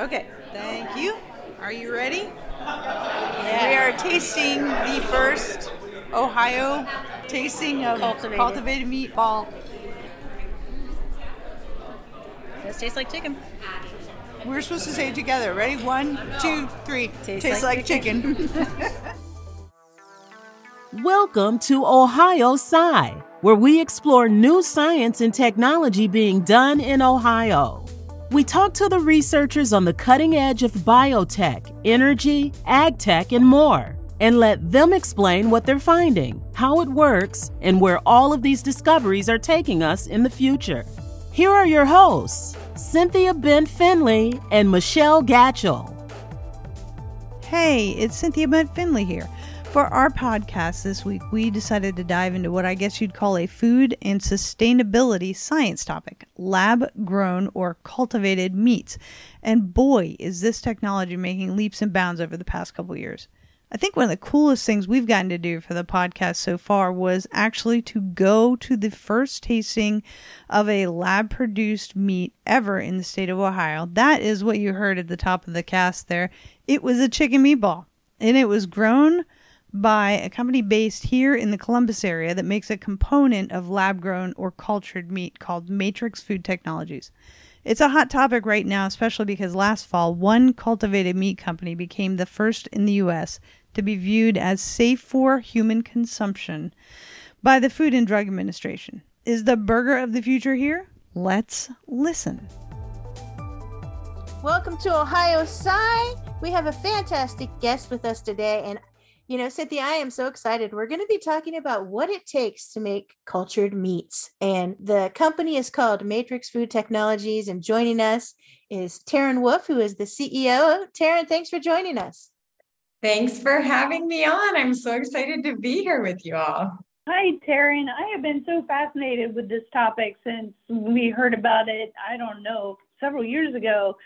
Okay, thank you. Are you ready? We are tasting the first Ohio tasting of Cultivated. cultivated meatball. This tastes like chicken. We're supposed to say it together. Ready? One, two, three. Tastes Tastes like like chicken. Welcome to Ohio Sci, where we explore new science and technology being done in Ohio. We talk to the researchers on the cutting edge of biotech, energy, ag tech, and more, and let them explain what they're finding, how it works, and where all of these discoveries are taking us in the future. Here are your hosts, Cynthia Ben Finley and Michelle Gatchell. Hey, it's Cynthia Bent Finley here. For our podcast this week, we decided to dive into what I guess you'd call a food and sustainability science topic lab grown or cultivated meats. And boy, is this technology making leaps and bounds over the past couple years. I think one of the coolest things we've gotten to do for the podcast so far was actually to go to the first tasting of a lab produced meat ever in the state of Ohio. That is what you heard at the top of the cast there. It was a chicken meatball, and it was grown by a company based here in the Columbus area that makes a component of lab grown or cultured meat called Matrix Food Technologies. It's a hot topic right now, especially because last fall, one cultivated meat company became the first in the U.S. to be viewed as safe for human consumption by the Food and Drug Administration. Is the burger of the future here? Let's listen. Welcome to Ohio Sci. We have a fantastic guest with us today. And, you know, Cynthia, I am so excited. We're going to be talking about what it takes to make cultured meats. And the company is called Matrix Food Technologies. And joining us is Teryn Wolfe, who is the CEO. Teryn, thanks for joining us. Thanks for having me on. I'm so excited to be here with you all. Hi, Teryn. I have been so fascinated with this topic since we heard about it, I don't know, several years ago.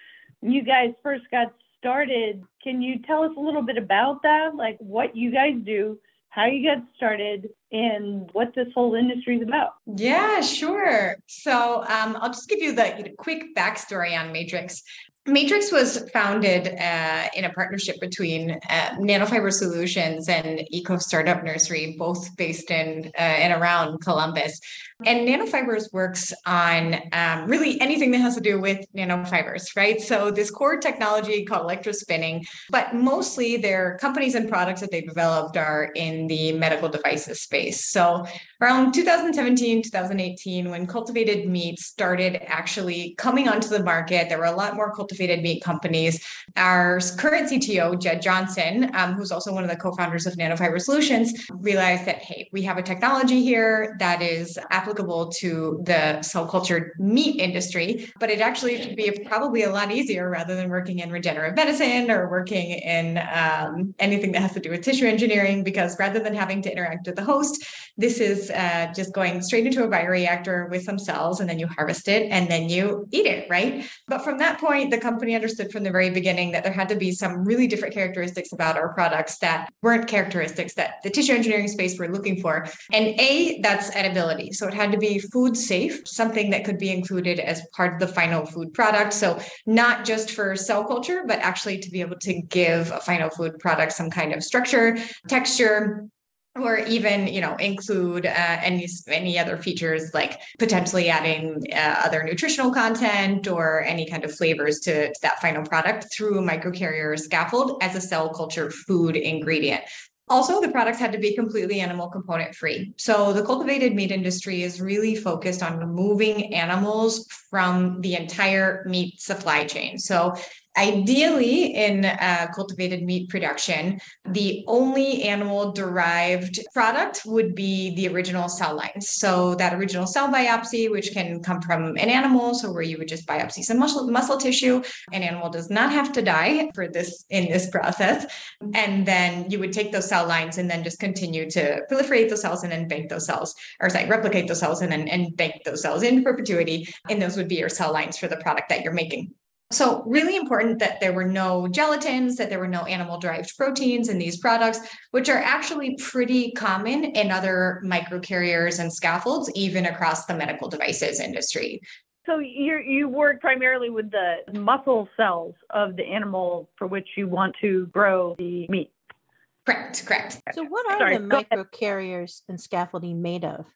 You guys first got started. Can you tell us a little bit about that? Like what you guys do, how you got started, and what this whole industry is about? Yeah, sure. So um, I'll just give you the you know, quick backstory on Matrix. Matrix was founded uh, in a partnership between uh, Nanofiber Solutions and Eco Startup Nursery, both based in uh, and around Columbus. And Nanofibers works on um, really anything that has to do with nanofibers, right? So this core technology called electrospinning, but mostly their companies and products that they've developed are in the medical devices space. So around 2017, 2018, when cultivated meat started actually coming onto the market, there were a lot more cultivated meat companies. Our current CTO, Jed Johnson, um, who's also one of the co-founders of Nanofiber Solutions, realized that, hey, we have a technology here that is applicable to the cell cultured meat industry, but it actually should be probably a lot easier rather than working in regenerative medicine or working in um, anything that has to do with tissue engineering, because rather than having to interact with the host, this is uh, just going straight into a bioreactor with some cells and then you harvest it and then you eat it, right? But from that point, the company understood from the very beginning that there had to be some really different characteristics about our products that weren't characteristics that the tissue engineering space were looking for. And A, that's edibility. So it had to be food safe, something that could be included as part of the final food product. So not just for cell culture, but actually to be able to give a final food product some kind of structure, texture, or even you know include uh, any any other features like potentially adding uh, other nutritional content or any kind of flavors to, to that final product through microcarrier scaffold as a cell culture food ingredient also, the products had to be completely animal component free. So, the cultivated meat industry is really focused on removing animals from the entire meat supply chain. So, Ideally, in uh, cultivated meat production, the only animal derived product would be the original cell lines. So, that original cell biopsy, which can come from an animal, so where you would just biopsy some muscle, muscle tissue, an animal does not have to die for this in this process. And then you would take those cell lines and then just continue to proliferate those cells and then bank those cells, or sorry, replicate those cells and then and bank those cells in perpetuity. And those would be your cell lines for the product that you're making. So, really important that there were no gelatins, that there were no animal derived proteins in these products, which are actually pretty common in other microcarriers and scaffolds, even across the medical devices industry. So you you work primarily with the muscle cells of the animal for which you want to grow the meat. Correct, correct. So, what are Sorry, the go ahead. microcarriers and scaffolding made of?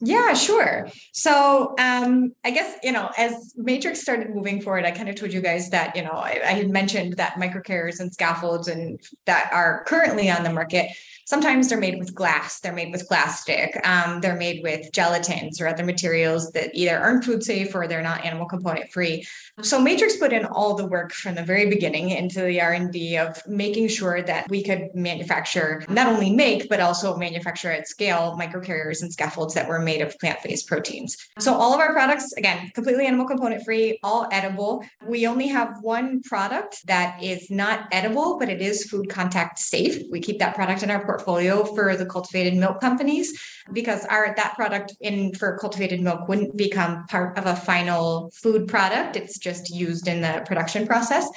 Yeah, sure. So um, I guess, you know, as Matrix started moving forward, I kind of told you guys that, you know, I, I had mentioned that microcarriers and scaffolds and that are currently on the market. Sometimes they're made with glass, they're made with plastic, um, they're made with gelatins or other materials that either aren't food safe or they're not animal component free. So Matrix put in all the work from the very beginning into the R&D of making sure that we could manufacture, not only make, but also manufacture at scale microcarriers and scaffolds that were made of plant-based proteins. So all of our products, again, completely animal component free, all edible. We only have one product that is not edible, but it is food contact safe. We keep that product in our portfolio for the cultivated milk companies because our that product in for cultivated milk wouldn't become part of a final food product. It's just used in the production process.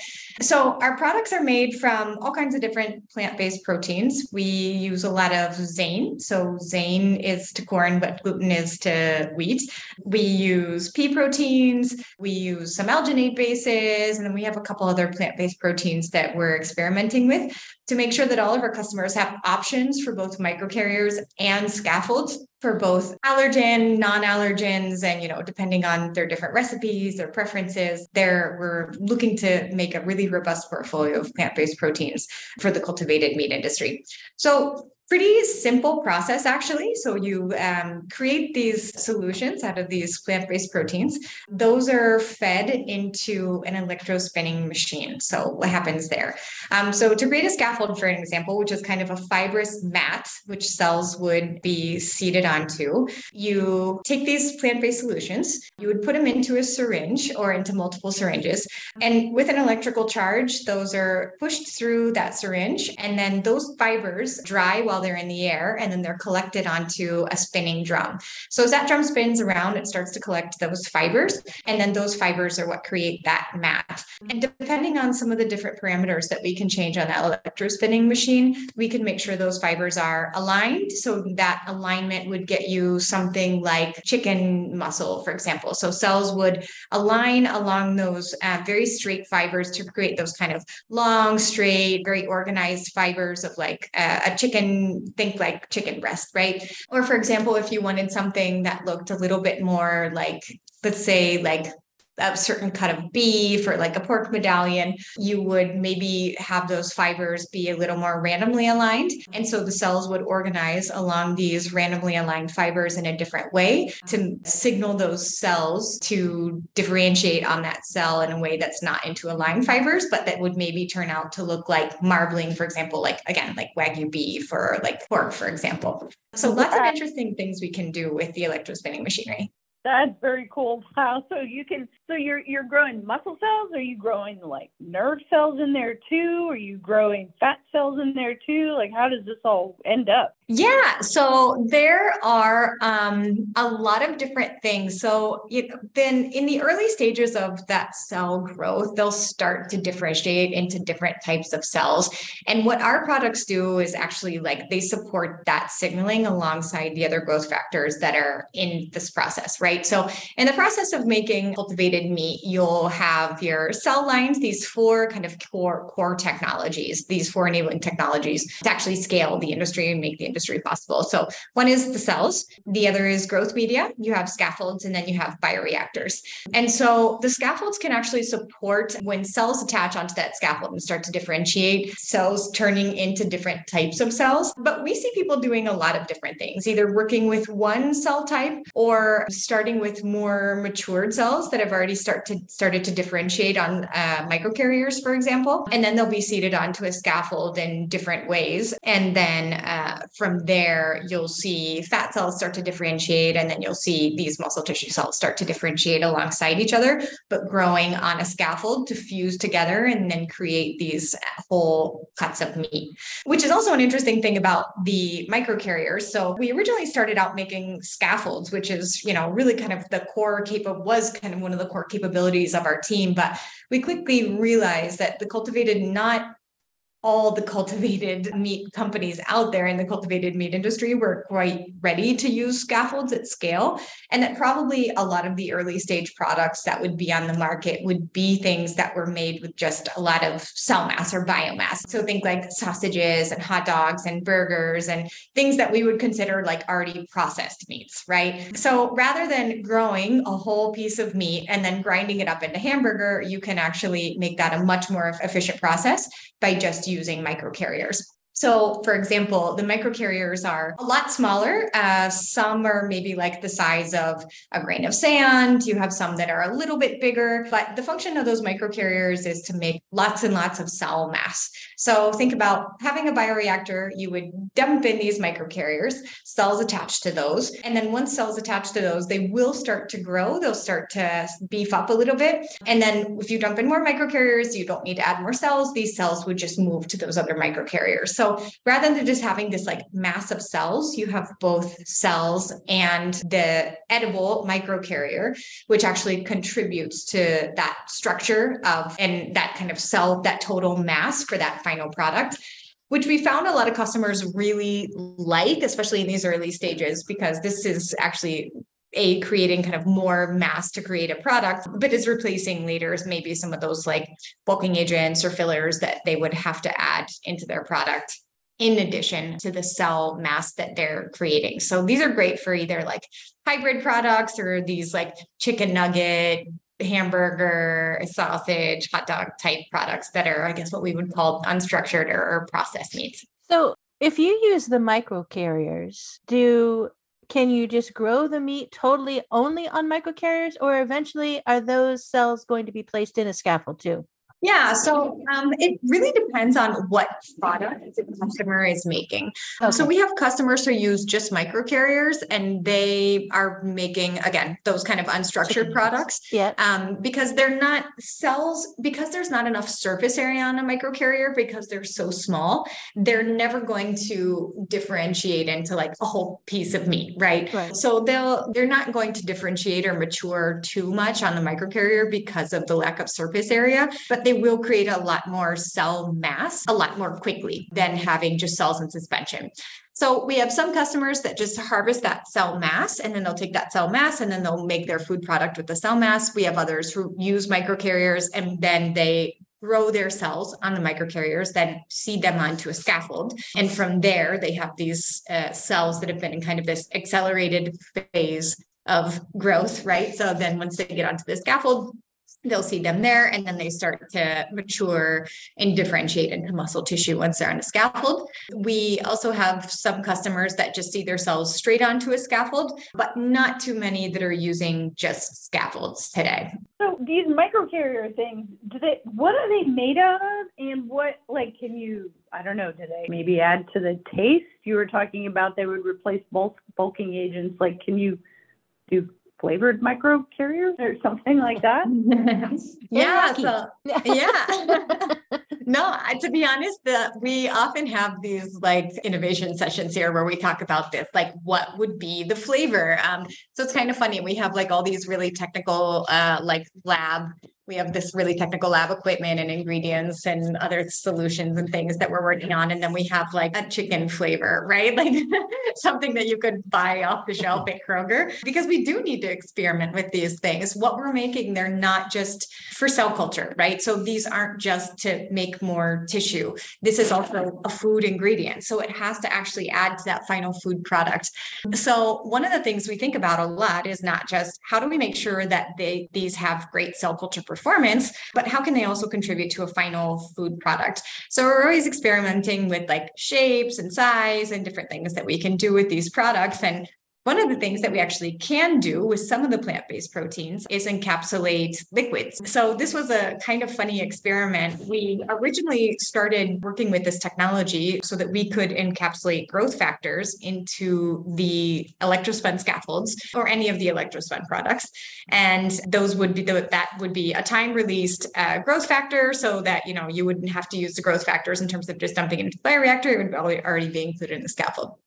So our products are made from all kinds of different plant-based proteins. We use a lot of zein. So zein is to corn, but gluten is to wheat. We use pea proteins. We use some alginate bases, and then we have a couple other plant-based proteins that we're experimenting with to make sure that all of our customers have options for both microcarriers and scaffolds for both allergen, non-allergens, and you know, depending on their different recipes, their preferences, there we're looking to make a really robust portfolio of plant-based proteins for the cultivated meat industry. So pretty simple process actually. So you um, create these solutions out of these plant-based proteins. Those are fed into an electrospinning machine. So what happens there? Um, so to create a scaffold for an example which is kind of a fibrous mat which cells would be seated onto you take these plant-based solutions you would put them into a syringe or into multiple syringes and with an electrical charge those are pushed through that syringe and then those fibers dry while they're in the air and then they're collected onto a spinning drum. So as that drum spins around, it starts to collect those fibers. And then those fibers are what create that mat. And depending on some of the different parameters that we can change on that electrospinning machine, we can make sure those fibers are aligned. So that alignment would get you something like chicken muscle, for example. So cells would align along those uh, very straight fibers to create those kind of long, straight, very organized fibers of like uh, a chicken think like chicken breast, right? Or for example, if you wanted something that looked a little bit more like, let's say, like a certain cut of beef or like a pork medallion, you would maybe have those fibers be a little more randomly aligned. And so the cells would organize along these randomly aligned fibers in a different way to signal those cells to differentiate on that cell in a way that's not into aligned fibers, but that would maybe turn out to look like marbling, for example, like again, like Wagyu beef or like pork, for example. So lots of interesting things we can do with the electrospinning machinery. That's very cool. Wow. So you can so you're you're growing muscle cells? Are you growing like nerve cells in there too? Are you growing fat cells in there too? Like how does this all end up? Yeah, so there are um, a lot of different things. So you know, then in the early stages of that cell growth, they'll start to differentiate into different types of cells. And what our products do is actually like they support that signaling alongside the other growth factors that are in this process, right? So in the process of making cultivated meat, you'll have your cell lines, these four kind of core core technologies, these four enabling technologies to actually scale the industry and make the industry possible. So one is the cells, the other is growth media, you have scaffolds, and then you have bioreactors. And so the scaffolds can actually support when cells attach onto that scaffold and start to differentiate cells turning into different types of cells. But we see people doing a lot of different things, either working with one cell type or starting with more matured cells that have already start to started to differentiate on uh, microcarriers, for example, and then they'll be seeded onto a scaffold in different ways. And then uh, from there, you'll see fat cells start to differentiate, and then you'll see these muscle tissue cells start to differentiate alongside each other, but growing on a scaffold to fuse together and then create these whole cuts of meat, which is also an interesting thing about the microcarriers. So we originally started out making scaffolds, which is, you know, really kind of the core capable was kind of one of the core capabilities of our team. But we quickly realized that the cultivated not all the cultivated meat companies out there in the cultivated meat industry were quite ready to use scaffolds at scale. And that probably a lot of the early stage products that would be on the market would be things that were made with just a lot of cell mass or biomass. So think like sausages and hot dogs and burgers and things that we would consider like already processed meats, right? So rather than growing a whole piece of meat and then grinding it up into hamburger, you can actually make that a much more efficient process by just using microcarriers. So, for example, the microcarriers are a lot smaller. Uh, some are maybe like the size of a grain of sand. You have some that are a little bit bigger, but the function of those microcarriers is to make lots and lots of cell mass. So, think about having a bioreactor, you would dump in these microcarriers, cells attached to those. And then once cells attached to those, they will start to grow, they'll start to beef up a little bit. And then if you dump in more microcarriers, you don't need to add more cells. These cells would just move to those other microcarriers. So, rather than just having this like mass of cells, you have both cells and the edible microcarrier, which actually contributes to that structure of and that kind of cell, that total mass for that final product which we found a lot of customers really like, especially in these early stages, because this is actually a creating kind of more mass to create a product, but is replacing leaders maybe some of those like bulking agents or fillers that they would have to add into their product in addition to the cell mass that they're creating. So these are great for either like hybrid products or these like chicken nugget, hamburger, sausage, hot dog type products that are, I guess, what we would call unstructured or, processed meats. So if you use the microcarriers, do can you just grow the meat totally only on microcarriers or eventually are those cells going to be placed in a scaffold too? Yeah, so um, it really depends on what product the customer is making. Okay. So we have customers who use just microcarriers, and they are making again those kind of unstructured products. Yeah. Um, because they're not cells because there's not enough surface area on a microcarrier because they're so small. They're never going to differentiate into like a whole piece of meat, right? right. So they'll they're not going to differentiate or mature too much on the microcarrier because of the lack of surface area, but they will create a lot more cell mass a lot more quickly than having just cells in suspension. So we have some customers that just harvest that cell mass and then they'll take that cell mass and then they'll make their food product with the cell mass. We have others who use microcarriers and then they grow their cells on the microcarriers, then seed them onto a scaffold. And from there, they have these uh, cells that have been in kind of this accelerated phase of growth, right? So then once they get onto the scaffold, they'll see them there and then they start to mature and differentiate into muscle tissue once they're on a scaffold. We also have some customers that just see their cells straight onto a scaffold, but not too many that are using just scaffolds today. So these microcarrier things, do they what are they made of and what like can you I don't know, do they maybe add to the taste? You were talking about they would replace bulk bulking agents. Like can you do flavored micro carriers or something like that. yeah. So, yeah. no, to be honest, the, we often have these like innovation sessions here where we talk about this, like what would be the flavor. Um, so it's kind of funny. We have like all these really technical, uh, like lab we have this really technical lab equipment and ingredients and other solutions and things that we're working on. And then we have like a chicken flavor, right? Like something that you could buy off the shelf at Kroger because we do need to experiment with these things. What we're making, they're not just for cell culture, right? So these aren't just to make more tissue. This is also a food ingredient. So it has to actually add to that final food product. So one of the things we think about a lot is not just how do we make sure that they these have great cell culture performance performance, but how can they also contribute to a final food product? So we're always experimenting with like shapes and size and different things that we can do with these products. And one of the things that we actually can do with some of the plant based proteins is encapsulate liquids. So, this was a kind of funny experiment. We originally started working with this technology so that we could encapsulate growth factors into the electrospun scaffolds or any of the electrospun products. And those would be the, that would be a time released uh, growth factor so that, you know, you wouldn't have to use the growth factors in terms of just dumping into the bioreactor. It would already be included in the scaffold.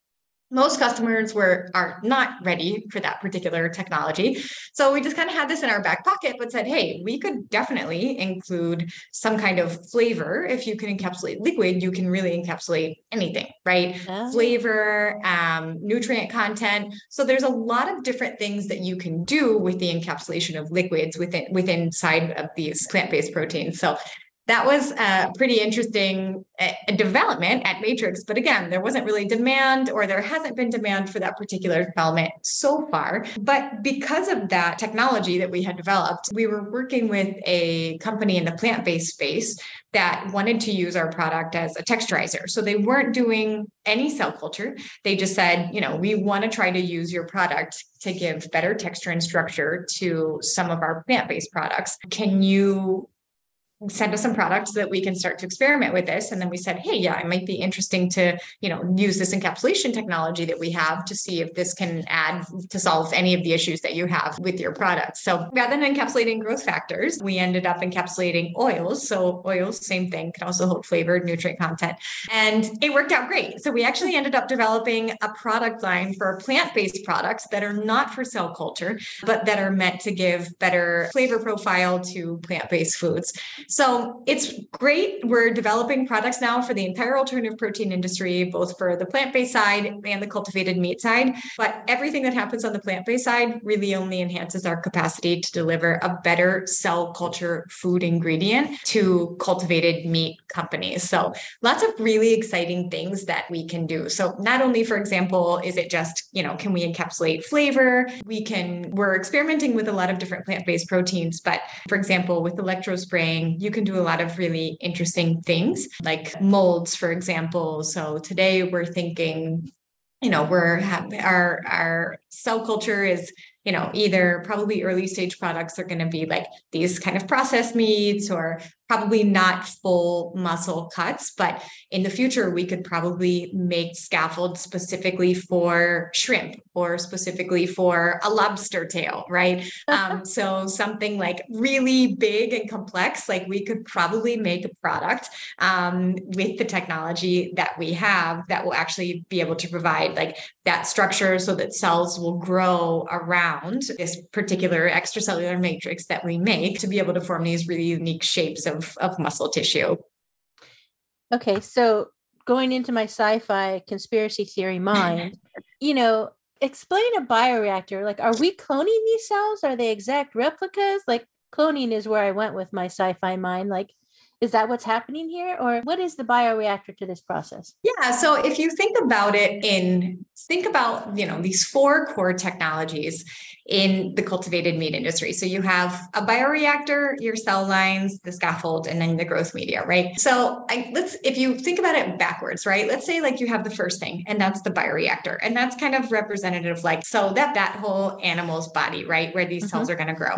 Most customers were are not ready for that particular technology. So we just kind of had this in our back pocket but said hey we could definitely include some kind of flavor. If you can encapsulate liquid you can really encapsulate anything right? Oh. flavor um, nutrient content. So there's a lot of different things that you can do with the encapsulation of liquids within within inside of these plant-based proteins. So that was a pretty interesting uh, development at Matrix. But again, there wasn't really demand, or there hasn't been demand for that particular development so far. But because of that technology that we had developed, we were working with a company in the plant based space that wanted to use our product as a texturizer. So they weren't doing any cell culture. They just said, you know, we want to try to use your product to give better texture and structure to some of our plant based products. Can you send us some products that we can start to experiment with this. And then we said hey yeah it might be interesting to you know use this encapsulation technology that we have to see if this can add to solve any of the issues that you have with your products so rather than encapsulating growth factors we ended up encapsulating oils. So oils same thing can also hold flavored nutrient content. And it worked out great. So we actually ended up developing a product line for plant-based products that are not for cell culture but that are meant to give better flavor profile to plant-based foods so it's great. We're developing products now for the entire alternative protein industry, both for the plant based side and the cultivated meat side. But everything that happens on the plant based side really only enhances our capacity to deliver a better cell culture food ingredient to cultivated meat companies. So lots of really exciting things that we can do. So not only, for example, is it just, you know, can we encapsulate flavor? We can, we're experimenting with a lot of different plant based proteins, but for example, with electrospraying, you can do a lot of really interesting things like molds, for example. So today we're thinking, you know, we're our our cell culture is you know, either probably early stage products are going to be like these kind of processed meats or probably not full muscle cuts, but in the future, we could probably make scaffolds specifically for shrimp or specifically for a lobster tail, right? um, so something like really big and complex, like we could probably make a product um, with the technology that we have that will actually be able to provide like that structure so that cells will grow around this particular extracellular matrix that we make to be able to form these really unique shapes of of, of muscle tissue. Okay, so going into my sci-fi conspiracy theory mind, you know, explain a bioreactor. Like, are we cloning these cells? Are they exact replicas? Like, cloning is where I went with my sci-fi mind. Like, is that what's happening here? Or what is the bioreactor to this process? Yeah. So if you think about it in think about, you know, these four core technologies in the cultivated meat industry. So you have a bioreactor, your cell lines, the scaffold, and then the growth media, right? So I, let's if you think about it backwards, right? Let's say like you have the first thing, and that's the bioreactor, and that's kind of representative, like so that that whole animal's body, right, where these mm-hmm. cells are going to grow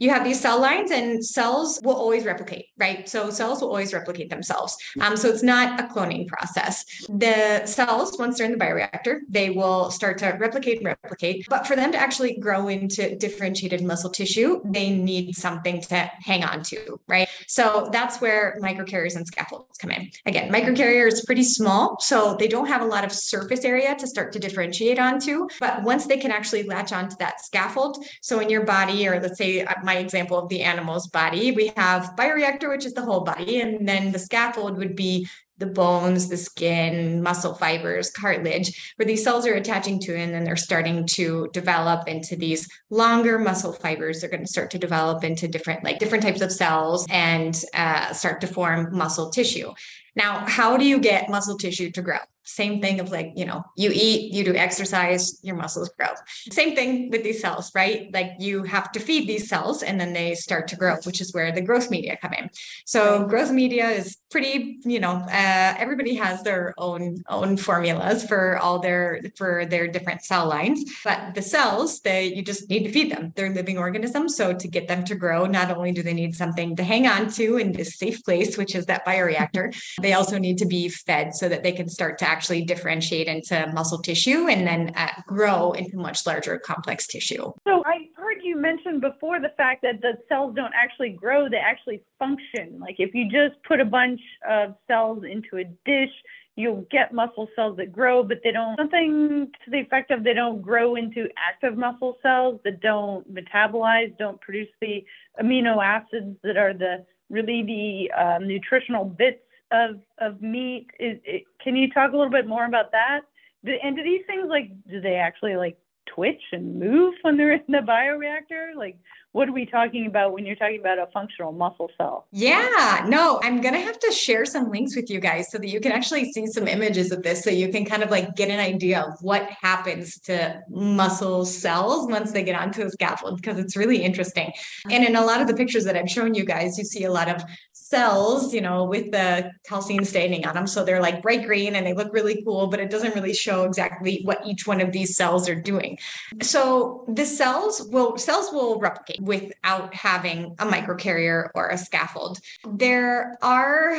you have these cell lines and cells will always replicate, right? So cells will always replicate themselves. Um, so it's not a cloning process. The cells, once they're in the bioreactor, they will start to replicate and replicate. But for them to actually grow into differentiated muscle tissue, they need something to hang on to, right? So that's where microcarriers and scaffolds come in. Again, microcarrier is pretty small, so they don't have a lot of surface area to start to differentiate onto. But once they can actually latch onto that scaffold, so in your body, or let's say uh, my example of the animal's body, we have bioreactor, which is the whole body, and then the scaffold would be the bones, the skin, muscle fibers, cartilage, where these cells are attaching to, and then they're starting to develop into these longer muscle fibers. They're going to start to develop into different, like different types of cells and uh, start to form muscle tissue. Now, how do you get muscle tissue to grow? Same thing of like, you know, you eat, you do exercise, your muscles grow. Same thing with these cells, right? Like you have to feed these cells and then they start to grow, which is where the growth media come in. So growth media is pretty, you know, uh, everybody has their own own formulas for all their for their different cell lines, but the cells, they you just need to feed them. They're living organisms, so to get them to grow, not only do they need something to hang on to in this safe place, which is that bioreactor, they also need to be fed so that they can start to actually differentiate into muscle tissue and then uh, grow into much larger complex tissue. So I heard you mention before the fact that the cells don't actually grow, they actually function. Like if you just put a bunch of cells into a dish, you'll get muscle cells that grow, but they don't, something to the effect of they don't grow into active muscle cells that don't metabolize, don't produce the amino acids that are the really the um, nutritional bits of, of meat. Is, it, can you talk a little bit more about that? And do these things like, do they actually like twitch and move when they're in the bioreactor? Like, what are we talking about when you're talking about a functional muscle cell? Yeah, no, I'm going to have to share some links with you guys so that you can actually see some images of this so you can kind of like get an idea of what happens to muscle cells once they get onto the scaffold because it's really interesting. And in a lot of the pictures that I've shown you guys, you see a lot of cells, you know, with the calcium staining on them. So they're like bright green and they look really cool, but it doesn't really show exactly what each one of these cells are doing. So the cells will cells will replicate without having a microcarrier or a scaffold. Mm-hmm. There are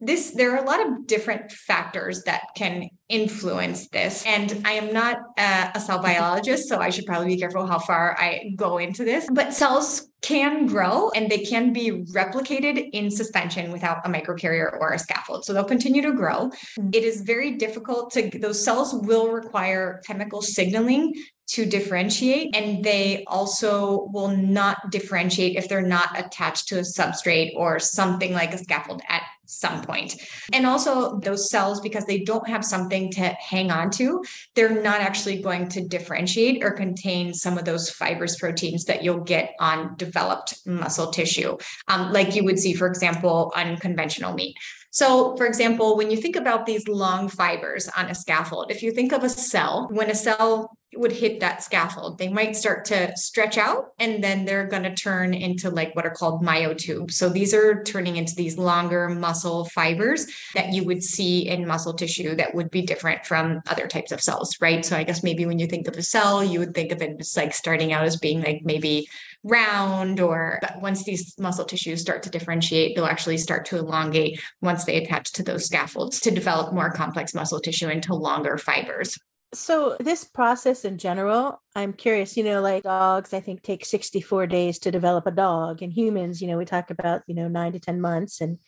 this there are a lot of different factors that can influence this. And I am not a, a cell mm-hmm. biologist, so I should probably be careful how far I go into this. But cells can grow and they can be replicated in suspension without a microcarrier or a scaffold. So they'll continue to grow. Mm-hmm. It is very difficult to, those cells will require chemical signaling to differentiate and they also will not differentiate if they're not attached to a substrate or something like a scaffold at some point. And also those cells because they don't have something to hang on to, they're not actually going to differentiate or contain some of those fibrous proteins that you'll get on developed muscle tissue, um, like you would see, for example, on conventional meat. So, for example, when you think about these long fibers on a scaffold, if you think of a cell, when a cell would hit that scaffold, they might start to stretch out and then they're going to turn into like what are called myotubes. So these are turning into these longer muscle fibers that you would see in muscle tissue that would be different from other types of cells, right? So I guess maybe when you think of a cell, you would think of it as like starting out as being like maybe round or but once these muscle tissues start to differentiate, they'll actually start to elongate once they attach to those scaffolds to develop more complex muscle tissue into longer fibers. So this process in general, I'm curious, you know, like dogs, I think take 64 days to develop a dog and humans, you know, we talk about, you know, nine to 10 months. And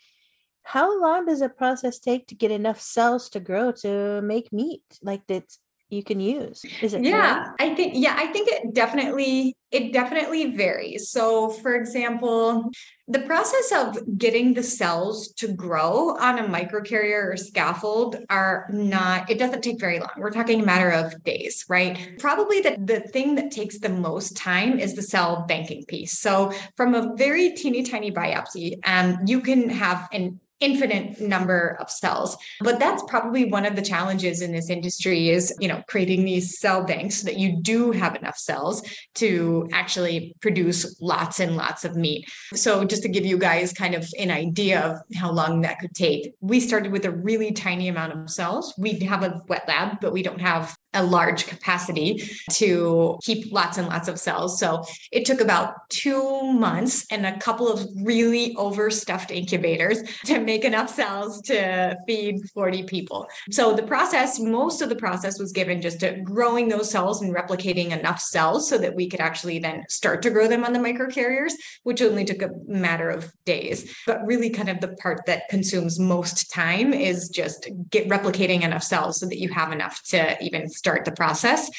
how long does a process take to get enough cells to grow to make meat? Like that's you can use. Is it yeah i think yeah i think it definitely it definitely varies. So for example the process of getting the cells to grow on a microcarrier or scaffold are not it doesn't take very long. We're talking a matter of days right? Probably the, the thing that takes the most time is the cell banking piece. So from a very teeny tiny biopsy um, you can have an infinite number of cells. But that's probably one of the challenges in this industry is you know creating these cell banks so that you do have enough cells to actually produce lots and lots of meat. So just to give you guys kind of an idea of how long that could take we started with a really tiny amount of cells. We have a wet lab but we don't have a large capacity to keep lots and lots of cells. So it took about two months and a couple of really overstuffed incubators to make enough cells to feed 40 people. So the process, most of the process was given just to growing those cells and replicating enough cells so that we could actually then start to grow them on the microcarriers, which only took a matter of days. But really kind of the part that consumes most time is just get replicating enough cells so that you have enough to even start the process.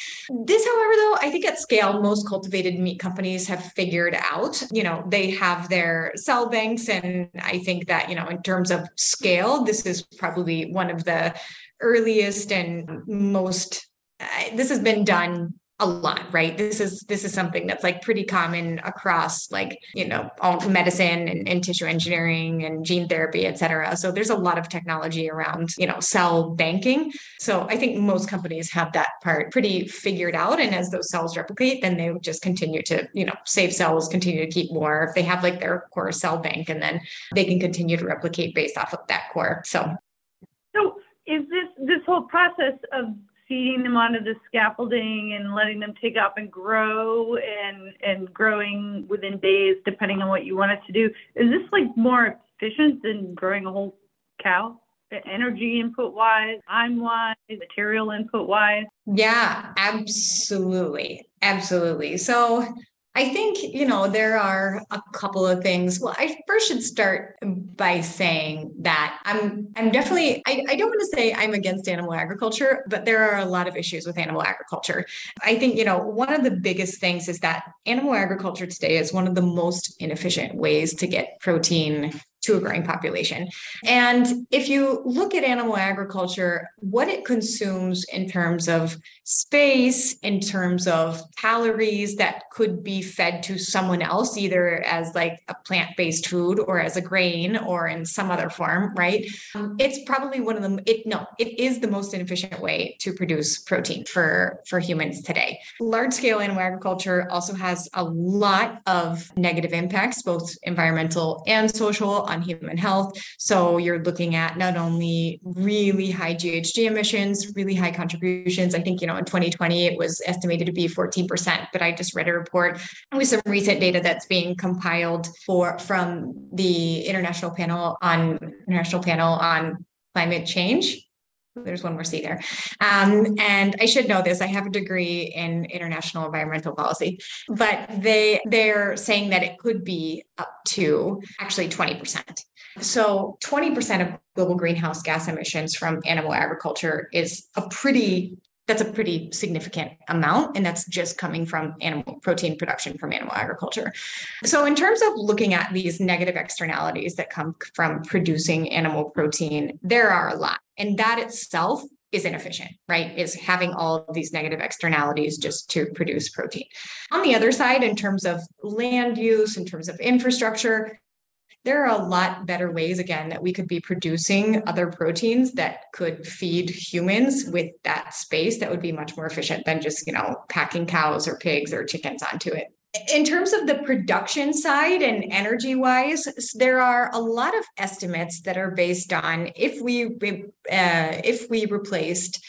This, however, though, I think at scale, most cultivated meat companies have figured out, you know, they have their cell banks. And I think that, you know, in terms of scale, this is probably one of the earliest and most, uh, this has been done a lot right? This is this is something that's like pretty common across like you know all medicine and, and, tissue engineering and gene therapy et cetera. So there's a lot of technology around you know cell banking. So i think most companies have that part pretty figured out. And as those cells replicate then they just continue to you know save cells continue to keep more. If they have like their core cell bank and then they can continue to replicate based off of that core. So so is this this whole process of feeding them onto the scaffolding and letting them take off and grow and and growing within days depending on what you want it to do. Is this like more efficient than growing a whole cow? Energy input wise time wise material input wise yeah absolutely. Absolutely. So I think, you know, there are a couple of things. Well, I first should start by saying that I'm I'm definitely I, I don't want to say I'm against animal agriculture, but there are a lot of issues with animal agriculture. I think, you know, one of the biggest things is that animal agriculture today is one of the most inefficient ways to get protein to a growing population. And if you look at animal agriculture, what it consumes in terms of space, in terms of calories that could be fed to someone else, either as like a plant based food or as a grain or in some other form, right? Um, it's probably one of them. It no, it is the most inefficient way to produce protein for for humans today. Large scale animal agriculture also has a lot of negative impacts, both environmental and social on human health. So you're looking at not only really high GHG emissions, really high contributions. I think, you know, in 2020, it was estimated to be 14%, but I just read a report with some recent data that's being compiled for from the International Panel on International Panel on Climate Change there's one more C there. Um, and I should know this. I have a degree in international environmental policy, but they they're saying that it could be up to actually 20%. So 20% of global greenhouse gas emissions from animal agriculture is a pretty that's a pretty significant amount and that's just coming from animal protein production from animal agriculture so in terms of looking at these negative externalities that come from producing animal protein there are a lot and that itself is inefficient, right? Is having all these negative externalities just to produce protein. On the other side, in terms of land use, in terms of infrastructure, there are a lot better ways again that we could be producing other proteins that could feed humans with that space that would be much more efficient than just you know packing cows or pigs or chickens onto it in terms of the production side and energy wise there are a lot of estimates that are based on if we uh, if we replaced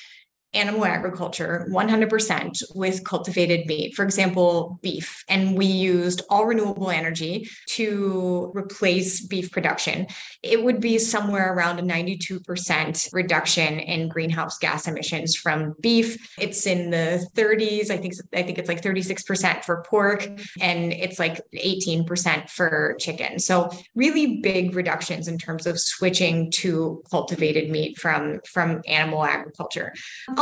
animal agriculture 100% with cultivated meat, for example, beef. And we used all renewable energy to replace beef production. It would be somewhere around a 92% reduction in greenhouse gas emissions from beef. It's in the 30s. I think I think it's like 36% for pork and it's like 18% for chicken. So really big reductions in terms of switching to cultivated meat from from animal agriculture.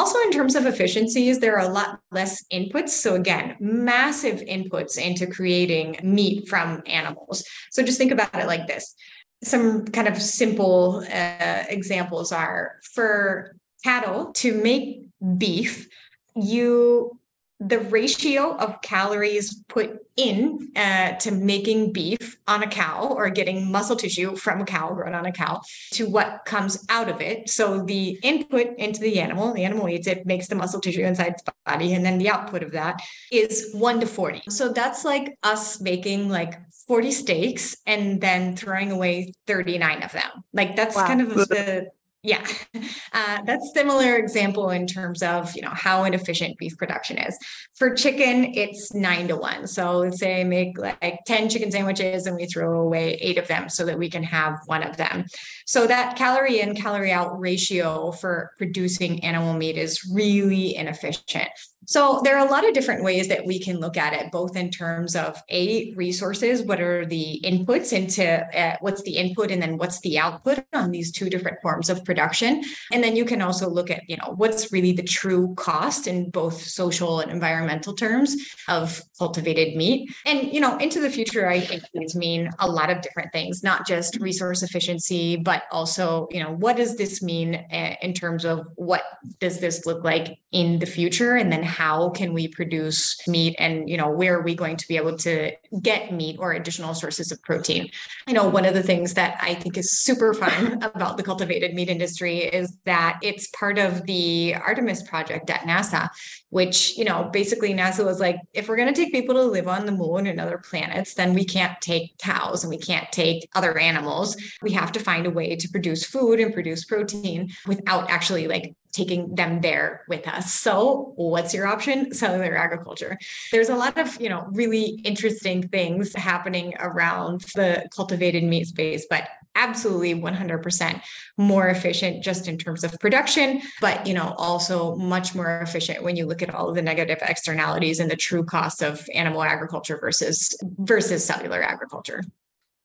Also, in terms of efficiencies, there are a lot less inputs. So, again, massive inputs into creating meat from animals. So, just think about it like this some kind of simple uh, examples are for cattle to make beef, you the ratio of calories put in uh, to making beef on a cow or getting muscle tissue from a cow grown on a cow to what comes out of it. So the input into the animal, the animal eats it, makes the muscle tissue inside its body, and then the output of that is one to 40. So that's like us making like 40 steaks and then throwing away 39 of them. Like that's wow. kind of the yeah, uh, that's similar example in terms of you know how inefficient beef production is. For chicken, it's nine to one. So let's say make like ten chicken sandwiches and we throw away eight of them so that we can have one of them. So that calorie in calorie out ratio for producing animal meat is really inefficient. So there are a lot of different ways that we can look at it, both in terms of a resources, what are the inputs into uh, what's the input, and then what's the output on these two different forms of production, and then you can also look at you know what's really the true cost in both social and environmental terms of cultivated meat, and you know into the future, I think these mean a lot of different things, not just resource efficiency, but also you know what does this mean uh, in terms of what does this look like in the future, and then how can we produce meat and you know where are we going to be able to get meat or additional sources of protein? You know one of the things that i think is super fun about the cultivated meat industry is that it's part of the artemis project at nasa which you know basically nasa was like if we're going to take people to live on the moon and other planets then we can't take cows and we can't take other animals we have to find a way to produce food and produce protein without actually like taking them there with us. So, what's your option? Cellular agriculture. There's a lot of, you know, really interesting things happening around the cultivated meat space, but absolutely 100% more efficient just in terms of production but you know also much more efficient when you look at all of the negative externalities and the true costs of animal agriculture versus versus cellular agriculture.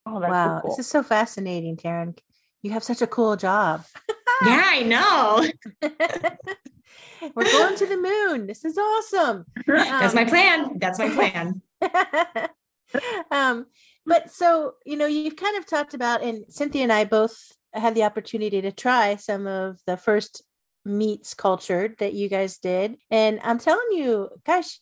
Oh wow so cool. this is so fascinating karen you have such a cool job. Yeah i know. We're going to the moon. This is awesome. That's um, my plan. That's my plan. Um but so, you know, you've kind of talked about, and Cynthia and I both had the opportunity to try some of the first meats cultured that you guys did. And I'm telling you, gosh,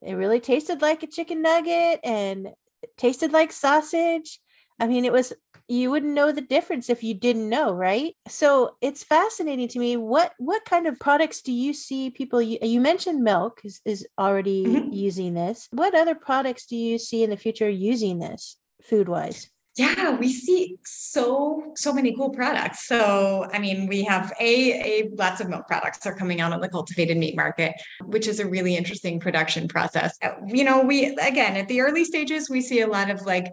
it really tasted like a chicken nugget and tasted like sausage. I mean, it was you wouldn't know the difference if you didn't know right? So it's fascinating to me what what kind of products do you see people you mentioned milk is, is already mm-hmm. using this. What other products do you see in the future using this food wise yeah we see so so many cool products. So i mean we have a a lots of milk products are coming out on the cultivated meat market which is a really interesting production process. You know we again at the early stages we see a lot of like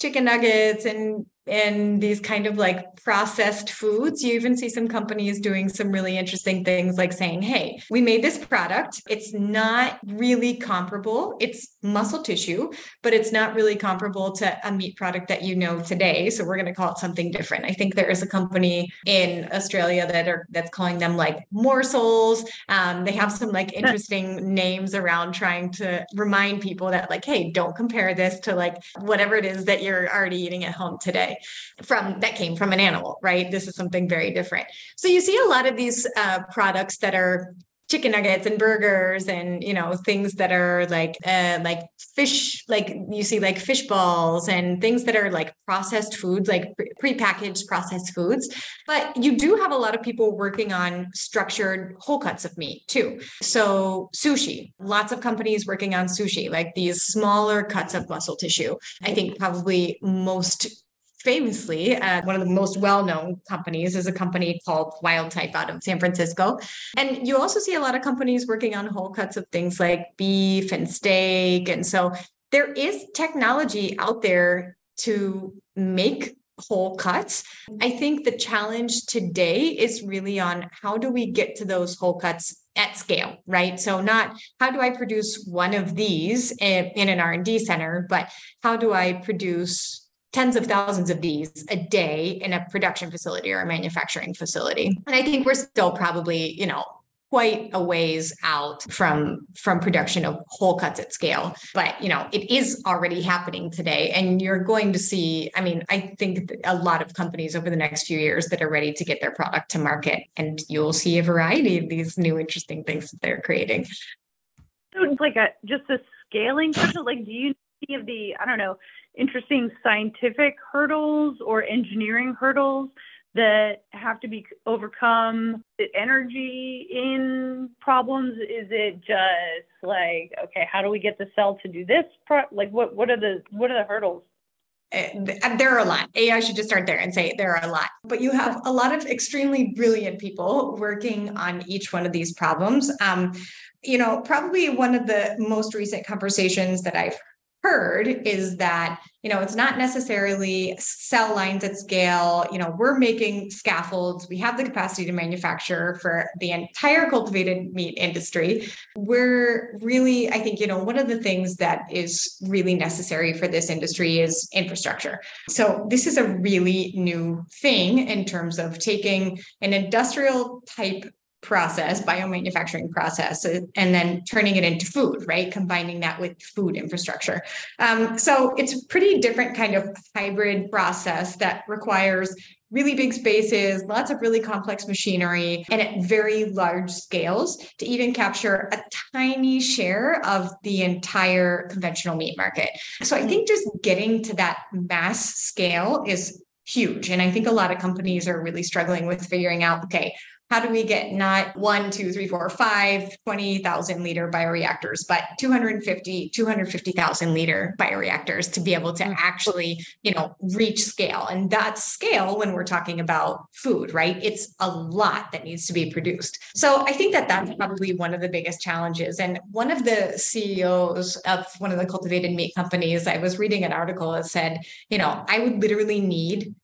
chicken nuggets and and these kind of like processed foods. You even see some companies doing some really interesting things like saying, hey, we made this product. It's not really comparable. It's muscle tissue, but it's not really comparable to a meat product that you know today. So we're going to call it something different. I think there is a company in Australia that are that's calling them like morsels. Um, they have some like interesting names around trying to remind people that like, hey, don't compare this to like whatever it is that you're already eating at home today from that came from an animal, right? This is something very different. So you see a lot of these uh, products that are chicken nuggets and burgers and you know things that are like uh, like fish like you see like fish balls and things that are like processed foods like pre-packaged processed foods but you do have a lot of people working on structured whole cuts of meat too so sushi lots of companies working on sushi like these smaller cuts of muscle tissue i think probably most famously, uh, one of the most well known companies is a company called Wildtype out of San Francisco. And you also see a lot of companies working on whole cuts of things like beef and steak. And so there is technology out there to make whole cuts. I think the challenge today is really on how do we get to those whole cuts at scale, right? So not how do I produce one of these in, in an R&D center, but how do I produce tens of thousands of these a day in a production facility or a manufacturing facility. And I think we're still probably, you know, quite a ways out from from production of whole cuts at scale. But you know it is already happening today. And you're going to see i mean i think a lot of companies over the next few years that are ready to get their product to market and you'll see a variety of these new interesting things that they're creating. So like a just a scaling question like do you see of the i don't know interesting scientific hurdles or engineering hurdles that have to be overcome The energy in problems is it just like okay how do we get the cell to do this pro- like what what are the what are the hurdles eh, there are a lot. A, I should just start there and say there are a lot. But you have a lot of extremely brilliant people working on each one of these problems. Um, you know, probably one of the most recent conversations that I've heard is that you know it's not necessarily cell lines at scale. You know we're making scaffolds. We have the capacity to manufacture for the entire cultivated meat industry. We're really i think you know one of the things that is really necessary for this industry is infrastructure. So this is a really new thing in terms of taking an industrial type process, biomanufacturing process, uh, and then turning it into food, right? Combining that with food infrastructure. Um, so it's a pretty different kind of hybrid process that requires really big spaces, lots of really complex machinery, and at very large scales to even capture a tiny share of the entire conventional meat market. So I think just getting to that mass scale is huge. And I think a lot of companies are really struggling with figuring out okay, how do we get not one, two, three, four, five, 20,000 liter bioreactors, but 250, 250,000 liter bioreactors to be able to mm. actually, you know, reach scale. And that scale when we're talking about food, right? It's a lot that needs to be produced. So I think that that's mm-hmm. probably one of the biggest challenges. And one of the CEOs of one of the cultivated meat companies, I was reading an article that said, you know, I would literally need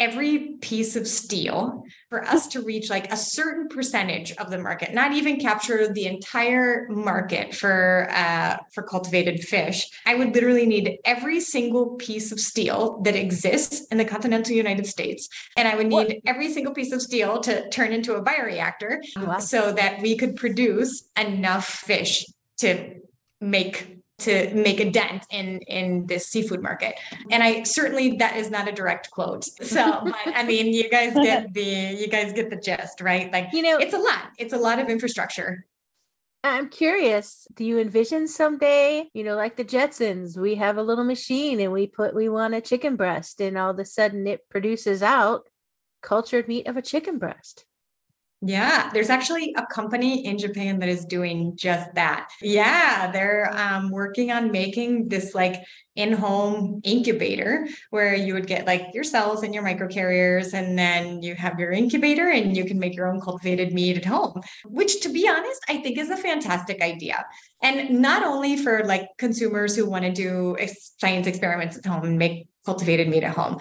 every piece of steel for us to reach like a certain percentage of the market not even capture the entire market for uh, for cultivated fish i would literally need every single piece of steel that exists in the continental united states and i would need what? every single piece of steel to turn into a bioreactor wow. so that we could produce enough fish to make to make a dent in in this seafood market. And i certainly that is not a direct quote. So but i mean you guys get the you guys get the gist right? Like you know it's a lot. It's a lot of infrastructure. I'm curious do you envision someday you know like the jetsons we have a little machine and we put we want a chicken breast and all of a sudden it produces out cultured meat of a chicken breast yeah, there's actually a company in Japan that is doing just that. Yeah, they're um, working on making this like in home incubator where you would get like your cells and your microcarriers, and then you have your incubator and you can make your own cultivated meat at home, which to be honest, I think is a fantastic idea. And not only for like consumers who want to do science experiments at home and make cultivated meat at home,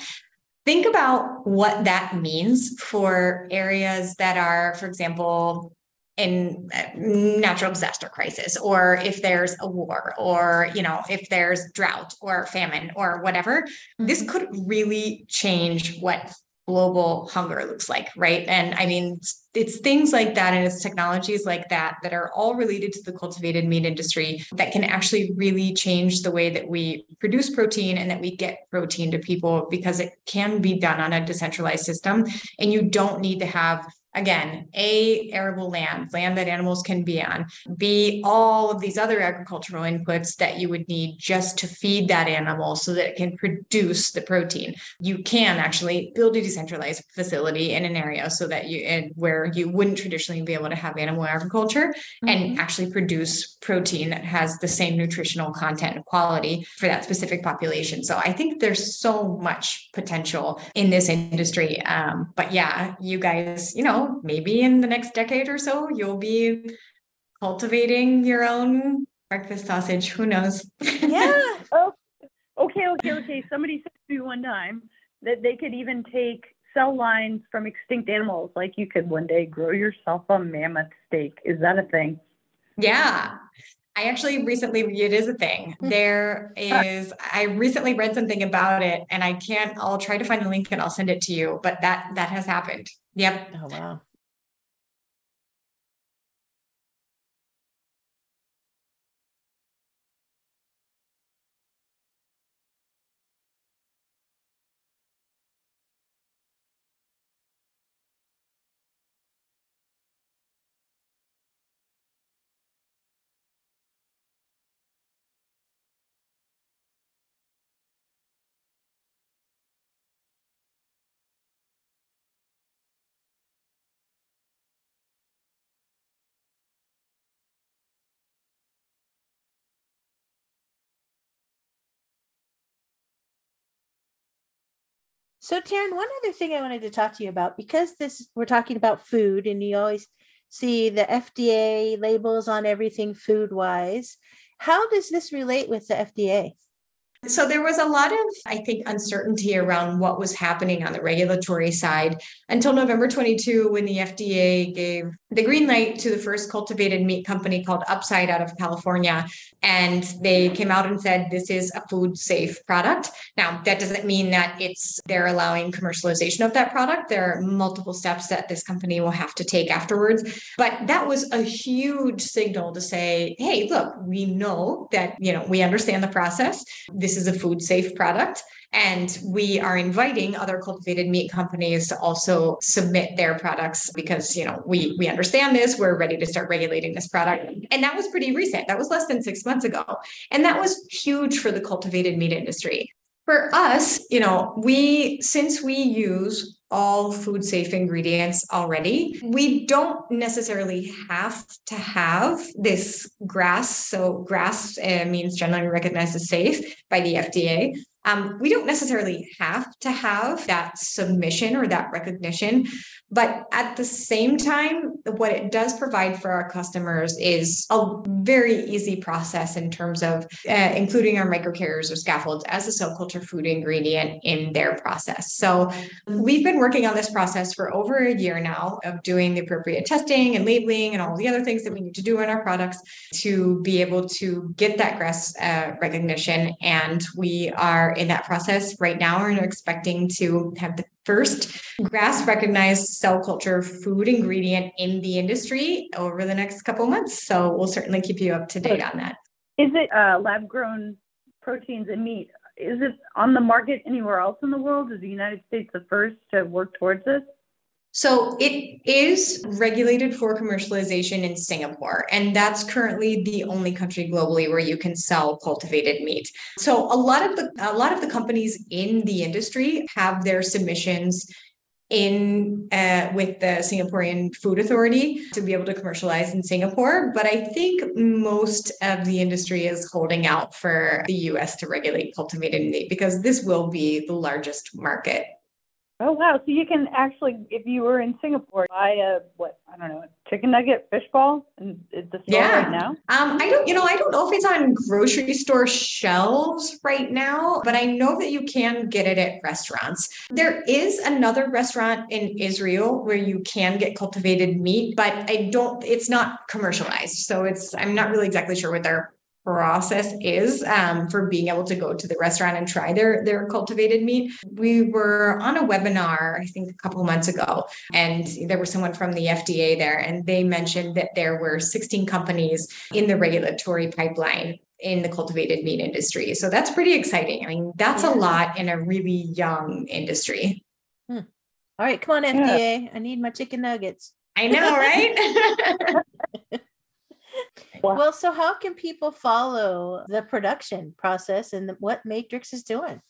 think about what that means for areas that are, for example, in natural disaster crisis or if there's a war or you know if there's drought or famine or whatever mm-hmm. this could really change what global hunger looks like, right? And I mean, it's things like that and it's technologies like that that are all related to the cultivated meat industry that can actually really change the way that we produce protein and that we get protein to people because it can be done on a decentralized system. And you don't need to have again a arable land land that animals can be on. B all of these other agricultural inputs that you would need just to feed that animal so that it can produce the protein. You can actually build a decentralized facility in an area so that you and where you wouldn't traditionally be able to have animal agriculture mm-hmm. and actually produce protein that has the same nutritional content and quality for that specific population. So i think there's so much potential in this industry. Um, but yeah you guys you know maybe in the next decade or so, you'll be cultivating your own breakfast sausage. Who knows? Yeah. oh, okay, okay, okay. Somebody said to me one time that they could even take cell lines from extinct animals. Like you could one day grow yourself a mammoth steak. Is that a thing? Yeah. I actually recently, it is a thing. Hmm. There is, I recently read something about it and I can't, I'll try to find the link and I'll send it to you, but that, that has happened. Yep. Oh, wow. So, Teryn, one other thing I wanted to talk to you about because this we're talking about food, and you always see the FDA labels on everything food wise. How does this relate with the FDA? So there was a lot of, I think, uncertainty around what was happening on the regulatory side until November 22, when the FDA gave the green light to the first cultivated meat company called Upside out of California. And they came out and said, this is a food safe product. Now, that doesn't mean that it's they're allowing commercialization of that product. There are multiple steps that this company will have to take afterwards. But that was a huge signal to say, hey, look, we know that, you know, we understand the process. This is a food safe product. And we are inviting other cultivated meat companies to also submit their products because, you know, we we understand this, we're ready to start regulating this product. And that was pretty recent. That was less than 6 months ago. And that was huge for the cultivated meat industry. For us, you know, we since we use all food safe ingredients already. We don't necessarily have to have this GRAS. So, GRAS uh, means generally recognized as safe by the FDA. Um, we don't necessarily have to have that submission or that recognition, but at the same time, what it does provide for our customers is a very easy process in terms of uh, including our microcarriers or scaffolds as a cell culture food ingredient in their process. So we've been working on this process for over a year now of doing the appropriate testing and labeling and all the other things that we need to do in our products to be able to get that GRAS uh, recognition. And we are in that process right now and are expecting to have the first GRAS recognized cell culture food ingredient in the industry over the next couple months. So we'll certainly keep you up to date on that. Is it uh, lab grown proteins and meat? Is it on the market anywhere else in the world? Is the United States the first to work towards this? So it is regulated for commercialization in Singapore, and that's currently the only country globally where you can sell cultivated meat. So a lot of the a lot of the companies in the industry have their submissions in uh, with the Singaporean Food Authority to be able to commercialize in Singapore. But I think most of the industry is holding out for the US to regulate cultivated meat because this will be the largest market Oh wow! So you can actually, if you were in Singapore, buy a what I don't know, chicken nugget fish ball, and it's the store yeah. right now. Um, I don't, you know, I don't know if it's on grocery store shelves right now, but I know that you can get it at restaurants. There is another restaurant in Israel where you can get cultivated meat, but I don't. It's not commercialized, so it's. I'm not really exactly sure what their process is um, for being able to go to the restaurant and try their their cultivated meat. We were on a webinar, I think a couple months ago, and there was someone from the FDA there, and they mentioned that there were 16 companies in the regulatory pipeline in the cultivated meat industry. So that's pretty exciting. I mean, that's a lot in a really young industry. Hmm. All right, come on, FDA. Yeah. I need my chicken nuggets. I know, right? Well, so how can people follow the production process and what Matrix is doing?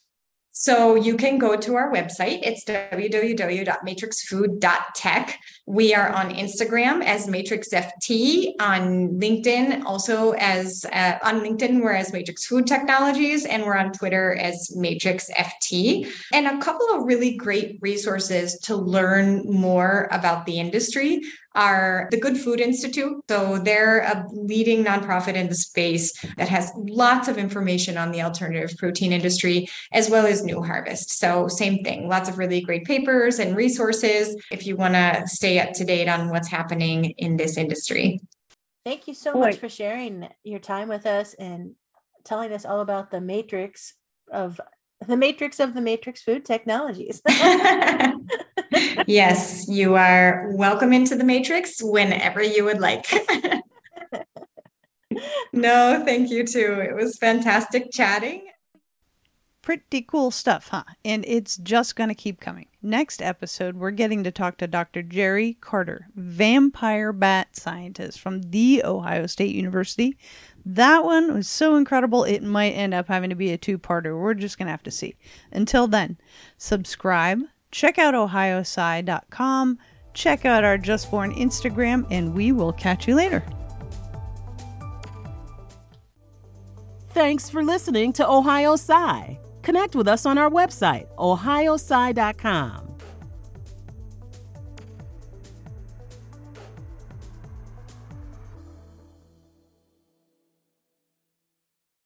So you can go to our website. It's www.matrixfood.tech. We are on Instagram as MatrixFT, on LinkedIn also as uh, on LinkedIn we're as Matrix Food Technologies, and we're on Twitter as MatrixFT. And a couple of really great resources to learn more about the industry are the Good Food Institute. So they're a leading nonprofit in the space that has lots of information on the alternative protein industry, as well as New Harvest. So, same thing, lots of really great papers and resources if you want to stay up to date on what's happening in this industry. Thank you so much for sharing your time with us and telling us all about the matrix of the matrix of the matrix food technologies. yes, you are welcome into the matrix whenever you would like. no, thank you too. It was fantastic chatting. Pretty cool stuff, huh? And it's just going to keep coming. Next episode, we're getting to talk to Dr. Jerry Carter, vampire bat scientist from The Ohio State University. That one was so incredible, it might end up having to be a two parter. We're just going to have to see. Until then, subscribe, check out ohiosci.com, check out our Just Born Instagram, and we will catch you later. Thanks for listening to Ohio Sci. Connect with us on our website, ohiosci.com.